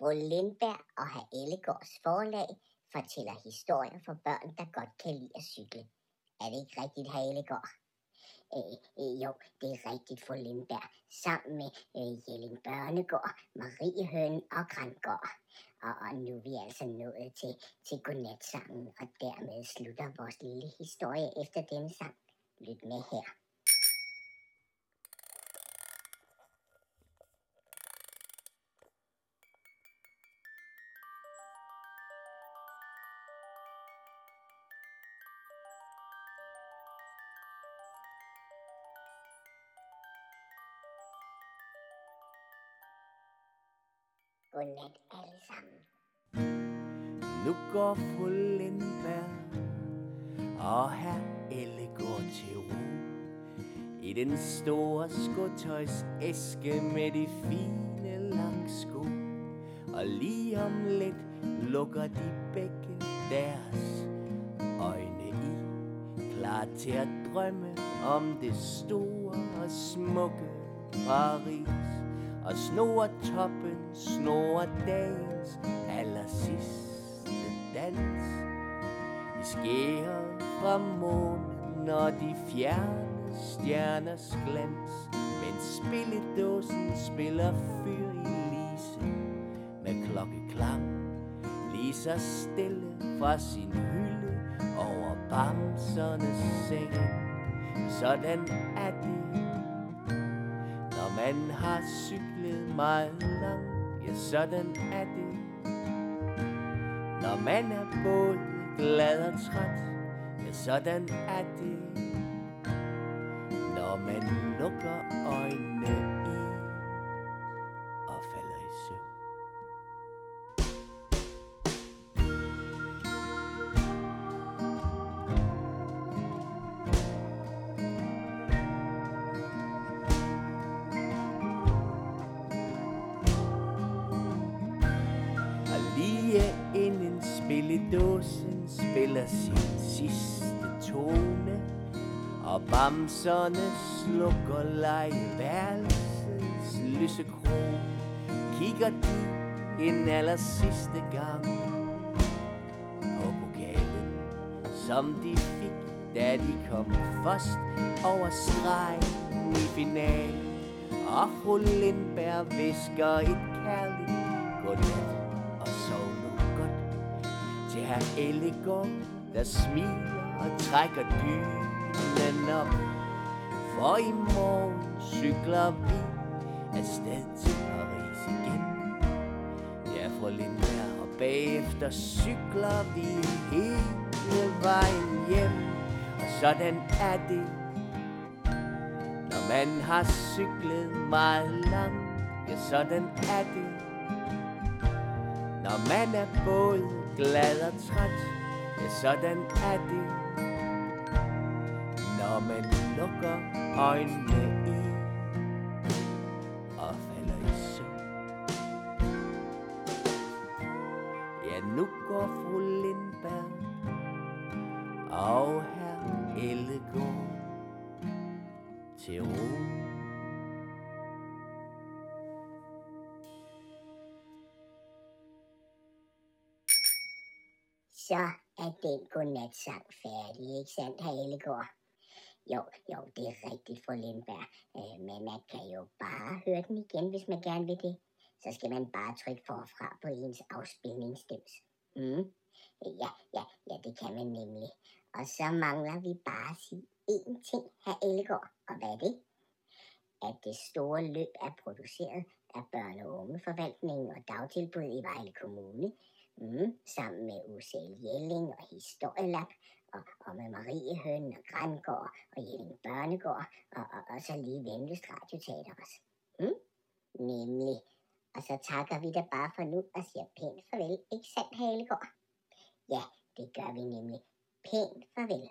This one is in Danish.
Fru Lindberg og herr Ellegårds forlag fortæller historier for børn, der godt kan lide at cykle. Er det ikke rigtigt, herr Ellegård? Øh, øh, jo, det er rigtigt, fru Lindberg. Sammen med øh, Jelling Børnegård, Mariehøn og Grangård. Og, og nu er vi altså nået til, til godnatsangen, og dermed slutter vores lille historie efter denne sang. Lyt med her. Godnat alle sammen. Nu går fru Lindberg og her Elle går til ro i den store skotøjs æske med de fine langsko. Og lige om lidt lukker de begge deres øjne i, klar til at drømme om det store og smukke Paris og snor toppen, snor dagens aller sidste dans. I skærer fra månen og de fjerne stjerners glans, men spilledåsen spiller fyr i lise med klokkeklang. Lige så stille fra sin hylde over bamsernes seng. Sådan er det, man har cyklet meget langt. Ja, sådan er det, når man er både glad og træt. Ja, sådan er det, når man lukker øjnene spiller sin sidste tone Og bamserne slukker lyse lysekrone. Kigger de en aller sidste gang På pokalen som de fik Da de kom først over stregen i finalen. Og fru Lindberg visker et kærligt godnat herr Ellegård, der smiler og trækker dynen op. For i morgen cykler vi afsted til Paris igen. Ja, fru Lindberg, og bagefter cykler vi hele vejen hjem. Og sådan er det, når man har cyklet meget langt. Ja, sådan er det, når man er både glad og træt, ja sådan er det. Når man lukker øjnene i og falder i søvn. Ja, nu går fru Lindberg og herr Ellegaard til ro. Så er den godnatsang færdig, ikke sandt, herr Ellegård? Jo, jo, det er rigtigt, fru Lindberg. Øh, men man kan jo bare høre den igen, hvis man gerne vil det. Så skal man bare trykke forfra på ens afspilningsstems. Mm. Ja, ja, ja, det kan man nemlig. Og så mangler vi bare at sige én ting, herr Ellegård. Og hvad er det? At det store løb er produceret af børne- og ungeforvaltningen og dagtilbud i Vejle Kommune, mm, sammen med Usel Jelling og Historielab, og, og med Marie Høn og Grængård og Jelling Børnegård, og, og, og så lige Vemløst Radioteater også. Mm? Nemlig. Og så takker vi dig bare for nu og siger pænt farvel, ikke sandt, Halegård? Ja, det gør vi nemlig. Pænt farvel.